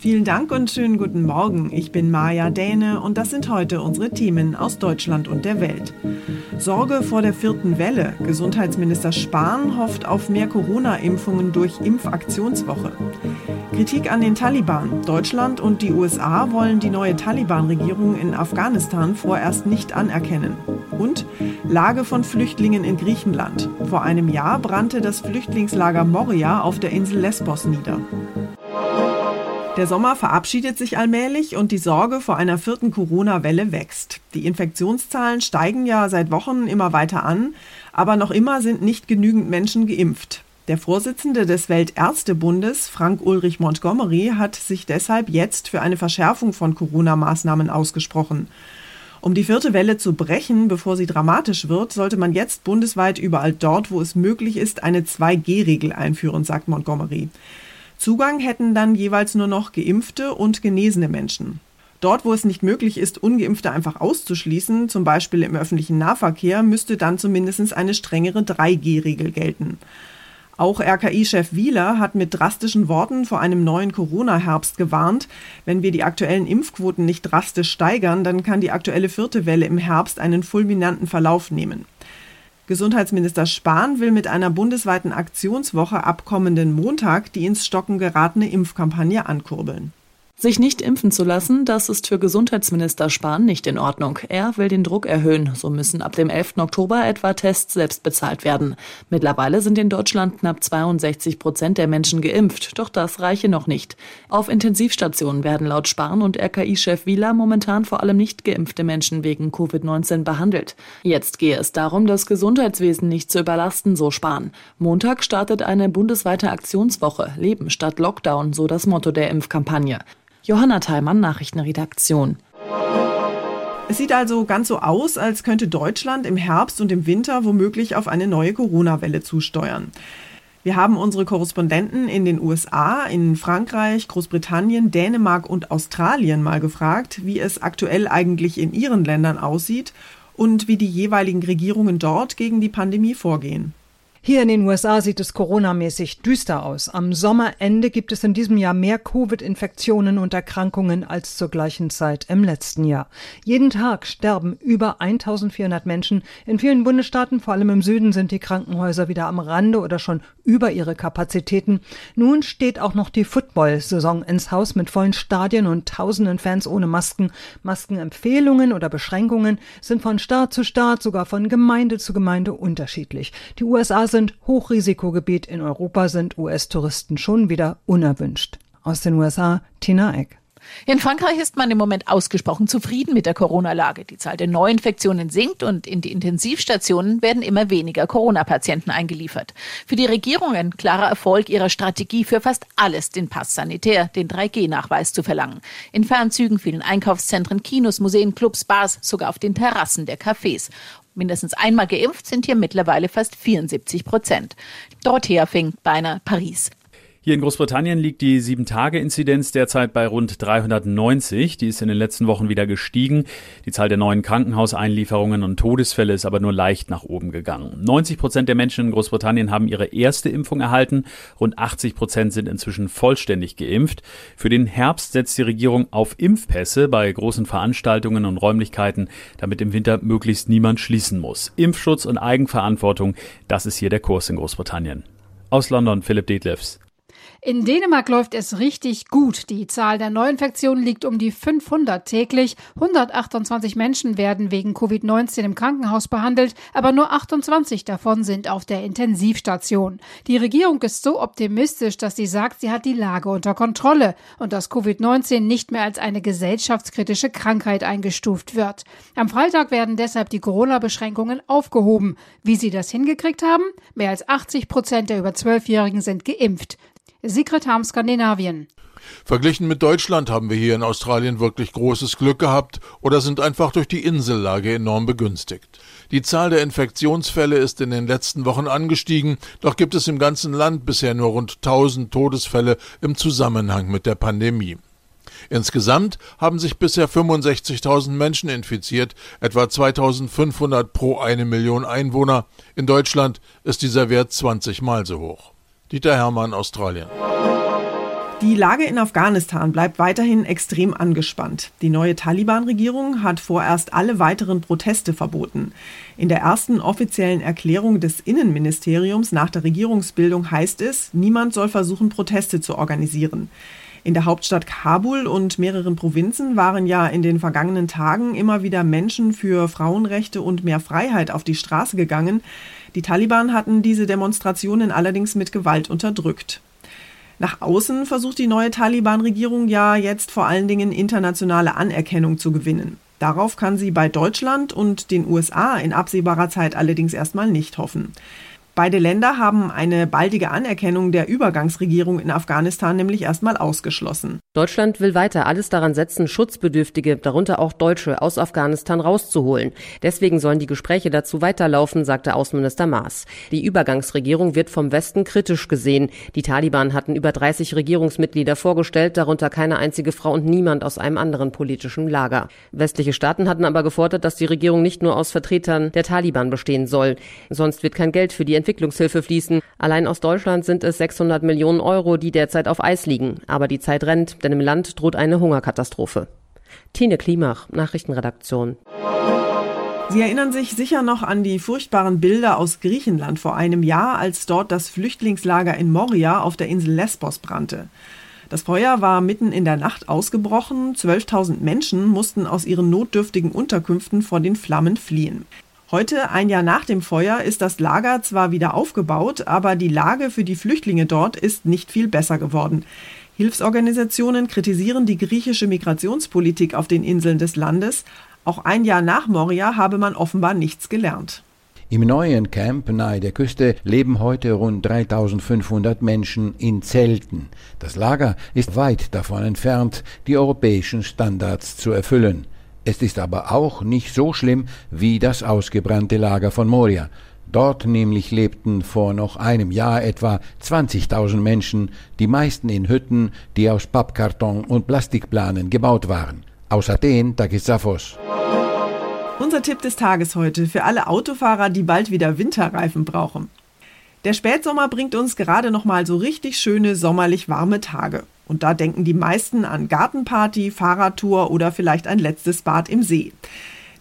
Vielen Dank und schönen guten Morgen. Ich bin Maja Däne und das sind heute unsere Themen aus Deutschland und der Welt. Sorge vor der vierten Welle. Gesundheitsminister Spahn hofft auf mehr Corona-Impfungen durch Impfaktionswoche. Kritik an den Taliban. Deutschland und die USA wollen die neue Taliban-Regierung in Afghanistan vorerst nicht anerkennen. Und Lage von Flüchtlingen in Griechenland. Vor einem Jahr brannte das Flüchtlingslager Moria auf der Insel Lesbos nieder. Der Sommer verabschiedet sich allmählich und die Sorge vor einer vierten Corona-Welle wächst. Die Infektionszahlen steigen ja seit Wochen immer weiter an, aber noch immer sind nicht genügend Menschen geimpft. Der Vorsitzende des Weltärztebundes, Frank Ulrich Montgomery, hat sich deshalb jetzt für eine Verschärfung von Corona-Maßnahmen ausgesprochen. Um die vierte Welle zu brechen, bevor sie dramatisch wird, sollte man jetzt bundesweit überall dort, wo es möglich ist, eine 2G-Regel einführen, sagt Montgomery. Zugang hätten dann jeweils nur noch geimpfte und genesene Menschen. Dort, wo es nicht möglich ist, ungeimpfte einfach auszuschließen, zum Beispiel im öffentlichen Nahverkehr, müsste dann zumindest eine strengere 3G-Regel gelten. Auch RKI-Chef Wieler hat mit drastischen Worten vor einem neuen Corona-Herbst gewarnt. Wenn wir die aktuellen Impfquoten nicht drastisch steigern, dann kann die aktuelle vierte Welle im Herbst einen fulminanten Verlauf nehmen. Gesundheitsminister Spahn will mit einer bundesweiten Aktionswoche ab kommenden Montag die ins Stocken geratene Impfkampagne ankurbeln. Sich nicht impfen zu lassen, das ist für Gesundheitsminister Spahn nicht in Ordnung. Er will den Druck erhöhen. So müssen ab dem 11. Oktober etwa Tests selbst bezahlt werden. Mittlerweile sind in Deutschland knapp 62 Prozent der Menschen geimpft. Doch das reiche noch nicht. Auf Intensivstationen werden laut Spahn und RKI-Chef Wieler momentan vor allem nicht geimpfte Menschen wegen Covid-19 behandelt. Jetzt gehe es darum, das Gesundheitswesen nicht zu überlasten, so Spahn. Montag startet eine bundesweite Aktionswoche. Leben statt Lockdown, so das Motto der Impfkampagne. Johanna Theimann, Nachrichtenredaktion. Es sieht also ganz so aus, als könnte Deutschland im Herbst und im Winter womöglich auf eine neue Corona-Welle zusteuern. Wir haben unsere Korrespondenten in den USA, in Frankreich, Großbritannien, Dänemark und Australien mal gefragt, wie es aktuell eigentlich in ihren Ländern aussieht und wie die jeweiligen Regierungen dort gegen die Pandemie vorgehen. Hier in den USA sieht es coronamäßig düster aus. Am Sommerende gibt es in diesem Jahr mehr Covid-Infektionen und Erkrankungen als zur gleichen Zeit im letzten Jahr. Jeden Tag sterben über 1400 Menschen. In vielen Bundesstaaten, vor allem im Süden, sind die Krankenhäuser wieder am Rande oder schon über ihre Kapazitäten. Nun steht auch noch die Football-Saison ins Haus mit vollen Stadien und tausenden Fans ohne Masken. Maskenempfehlungen oder Beschränkungen sind von Staat zu Staat, sogar von Gemeinde zu Gemeinde unterschiedlich. Die USA sind Hochrisikogebiet. In Europa sind US-Touristen schon wieder unerwünscht. Aus den USA, Tina Eck. In Frankreich ist man im Moment ausgesprochen zufrieden mit der Corona-Lage. Die Zahl der Neuinfektionen sinkt und in die Intensivstationen werden immer weniger Corona-Patienten eingeliefert. Für die Regierung ein klarer Erfolg ihrer Strategie für fast alles, den Pass sanitär, den 3G-Nachweis zu verlangen. In Fernzügen, vielen Einkaufszentren, Kinos, Museen, Clubs, Bars, sogar auf den Terrassen der Cafés. Mindestens einmal geimpft sind hier mittlerweile fast 74 Prozent. Dorothea Fink, beinahe Paris. Hier in Großbritannien liegt die 7-Tage-Inzidenz derzeit bei rund 390. Die ist in den letzten Wochen wieder gestiegen. Die Zahl der neuen Krankenhauseinlieferungen und Todesfälle ist aber nur leicht nach oben gegangen. 90 Prozent der Menschen in Großbritannien haben ihre erste Impfung erhalten. Rund 80 Prozent sind inzwischen vollständig geimpft. Für den Herbst setzt die Regierung auf Impfpässe bei großen Veranstaltungen und Räumlichkeiten, damit im Winter möglichst niemand schließen muss. Impfschutz und Eigenverantwortung, das ist hier der Kurs in Großbritannien. Aus London Philipp Detlefs. In Dänemark läuft es richtig gut. Die Zahl der Neuinfektionen liegt um die 500 täglich. 128 Menschen werden wegen Covid-19 im Krankenhaus behandelt, aber nur 28 davon sind auf der Intensivstation. Die Regierung ist so optimistisch, dass sie sagt, sie hat die Lage unter Kontrolle und dass Covid-19 nicht mehr als eine gesellschaftskritische Krankheit eingestuft wird. Am Freitag werden deshalb die Corona-Beschränkungen aufgehoben. Wie sie das hingekriegt haben? Mehr als 80 Prozent der über 12-Jährigen sind geimpft. Sigrid Harm, Skandinavien. Verglichen mit Deutschland haben wir hier in Australien wirklich großes Glück gehabt oder sind einfach durch die Insellage enorm begünstigt. Die Zahl der Infektionsfälle ist in den letzten Wochen angestiegen, doch gibt es im ganzen Land bisher nur rund 1000 Todesfälle im Zusammenhang mit der Pandemie. Insgesamt haben sich bisher 65.000 Menschen infiziert, etwa 2500 pro eine Million Einwohner. In Deutschland ist dieser Wert 20 mal so hoch. Dieter Hermann, Australien. Die Lage in Afghanistan bleibt weiterhin extrem angespannt. Die neue Taliban-Regierung hat vorerst alle weiteren Proteste verboten. In der ersten offiziellen Erklärung des Innenministeriums nach der Regierungsbildung heißt es, niemand soll versuchen, Proteste zu organisieren. In der Hauptstadt Kabul und mehreren Provinzen waren ja in den vergangenen Tagen immer wieder Menschen für Frauenrechte und mehr Freiheit auf die Straße gegangen. Die Taliban hatten diese Demonstrationen allerdings mit Gewalt unterdrückt. Nach außen versucht die neue Taliban-Regierung ja jetzt vor allen Dingen internationale Anerkennung zu gewinnen. Darauf kann sie bei Deutschland und den USA in absehbarer Zeit allerdings erstmal nicht hoffen. Beide Länder haben eine baldige Anerkennung der Übergangsregierung in Afghanistan nämlich erstmal ausgeschlossen. Deutschland will weiter alles daran setzen, Schutzbedürftige, darunter auch Deutsche, aus Afghanistan rauszuholen. Deswegen sollen die Gespräche dazu weiterlaufen, sagte Außenminister Maas. Die Übergangsregierung wird vom Westen kritisch gesehen. Die Taliban hatten über 30 Regierungsmitglieder vorgestellt, darunter keine einzige Frau und niemand aus einem anderen politischen Lager. Westliche Staaten hatten aber gefordert, dass die Regierung nicht nur aus Vertretern der Taliban bestehen soll. Sonst wird kein Geld für die Entwicklungshilfe fließen. Allein aus Deutschland sind es 600 Millionen Euro, die derzeit auf Eis liegen. Aber die Zeit rennt, denn im Land droht eine Hungerkatastrophe. Tine Klimach, Nachrichtenredaktion. Sie erinnern sich sicher noch an die furchtbaren Bilder aus Griechenland vor einem Jahr, als dort das Flüchtlingslager in Moria auf der Insel Lesbos brannte. Das Feuer war mitten in der Nacht ausgebrochen. 12.000 Menschen mussten aus ihren notdürftigen Unterkünften vor den Flammen fliehen. Heute, ein Jahr nach dem Feuer, ist das Lager zwar wieder aufgebaut, aber die Lage für die Flüchtlinge dort ist nicht viel besser geworden. Hilfsorganisationen kritisieren die griechische Migrationspolitik auf den Inseln des Landes. Auch ein Jahr nach Moria habe man offenbar nichts gelernt. Im neuen Camp nahe der Küste leben heute rund 3500 Menschen in Zelten. Das Lager ist weit davon entfernt, die europäischen Standards zu erfüllen. Es ist aber auch nicht so schlimm wie das ausgebrannte Lager von Moria. Dort nämlich lebten vor noch einem Jahr etwa 20.000 Menschen, die meisten in Hütten, die aus Pappkarton und Plastikplanen gebaut waren. Aus Athen, Takis Safos. Unser Tipp des Tages heute für alle Autofahrer, die bald wieder Winterreifen brauchen. Der Spätsommer bringt uns gerade noch mal so richtig schöne sommerlich warme Tage. Und da denken die meisten an Gartenparty, Fahrradtour oder vielleicht ein letztes Bad im See.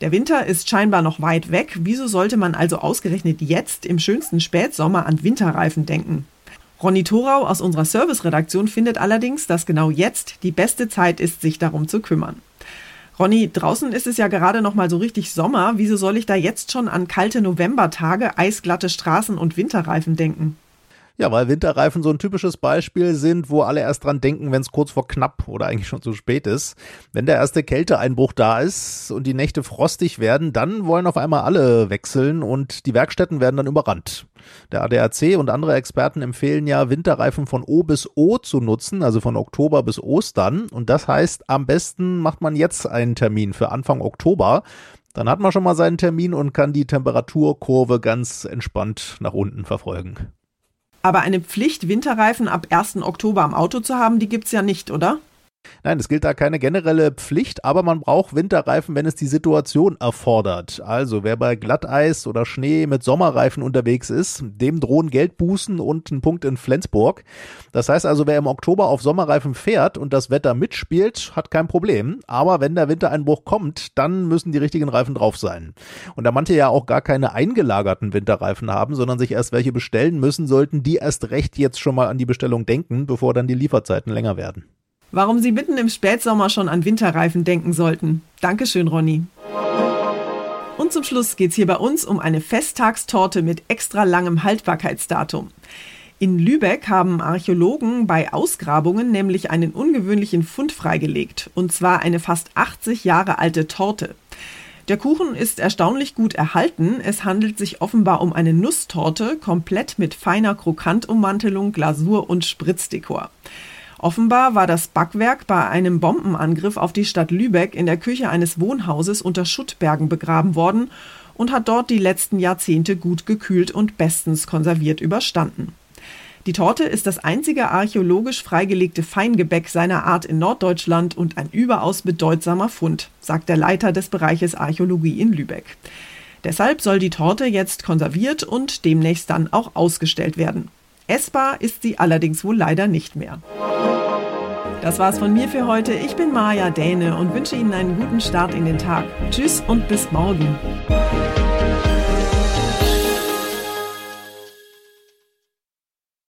Der Winter ist scheinbar noch weit weg. Wieso sollte man also ausgerechnet jetzt im schönsten Spätsommer an Winterreifen denken? Ronny Thorau aus unserer Serviceredaktion findet allerdings, dass genau jetzt die beste Zeit ist, sich darum zu kümmern. Ronny, draußen ist es ja gerade noch mal so richtig Sommer. Wieso soll ich da jetzt schon an kalte Novembertage, eisglatte Straßen und Winterreifen denken? Ja, weil Winterreifen so ein typisches Beispiel sind, wo alle erst dran denken, wenn es kurz vor knapp oder eigentlich schon zu spät ist. Wenn der erste Kälteeinbruch da ist und die Nächte frostig werden, dann wollen auf einmal alle wechseln und die Werkstätten werden dann überrannt. Der ADAC und andere Experten empfehlen ja, Winterreifen von O bis O zu nutzen, also von Oktober bis Ostern. Und das heißt, am besten macht man jetzt einen Termin für Anfang Oktober. Dann hat man schon mal seinen Termin und kann die Temperaturkurve ganz entspannt nach unten verfolgen. Aber eine Pflicht, Winterreifen ab 1. Oktober am Auto zu haben, die gibt's ja nicht, oder? Nein, es gilt da keine generelle Pflicht, aber man braucht Winterreifen, wenn es die Situation erfordert. Also wer bei Glatteis oder Schnee mit Sommerreifen unterwegs ist, dem drohen Geldbußen und ein Punkt in Flensburg. Das heißt also, wer im Oktober auf Sommerreifen fährt und das Wetter mitspielt, hat kein Problem. Aber wenn der Wintereinbruch kommt, dann müssen die richtigen Reifen drauf sein. Und da manche ja auch gar keine eingelagerten Winterreifen haben, sondern sich erst welche bestellen müssen, sollten die erst recht jetzt schon mal an die Bestellung denken, bevor dann die Lieferzeiten länger werden. Warum Sie mitten im Spätsommer schon an Winterreifen denken sollten. Dankeschön, Ronny. Und zum Schluss geht's hier bei uns um eine Festtagstorte mit extra langem Haltbarkeitsdatum. In Lübeck haben Archäologen bei Ausgrabungen nämlich einen ungewöhnlichen Fund freigelegt, und zwar eine fast 80 Jahre alte Torte. Der Kuchen ist erstaunlich gut erhalten. Es handelt sich offenbar um eine Nusstorte, komplett mit feiner Krokantummantelung, Glasur und Spritzdekor. Offenbar war das Backwerk bei einem Bombenangriff auf die Stadt Lübeck in der Küche eines Wohnhauses unter Schuttbergen begraben worden und hat dort die letzten Jahrzehnte gut gekühlt und bestens konserviert überstanden. Die Torte ist das einzige archäologisch freigelegte Feingebäck seiner Art in Norddeutschland und ein überaus bedeutsamer Fund, sagt der Leiter des Bereiches Archäologie in Lübeck. Deshalb soll die Torte jetzt konserviert und demnächst dann auch ausgestellt werden. Essbar ist sie allerdings wohl leider nicht mehr. Das war's von mir für heute. Ich bin Maja Däne und wünsche Ihnen einen guten Start in den Tag. Tschüss und bis morgen.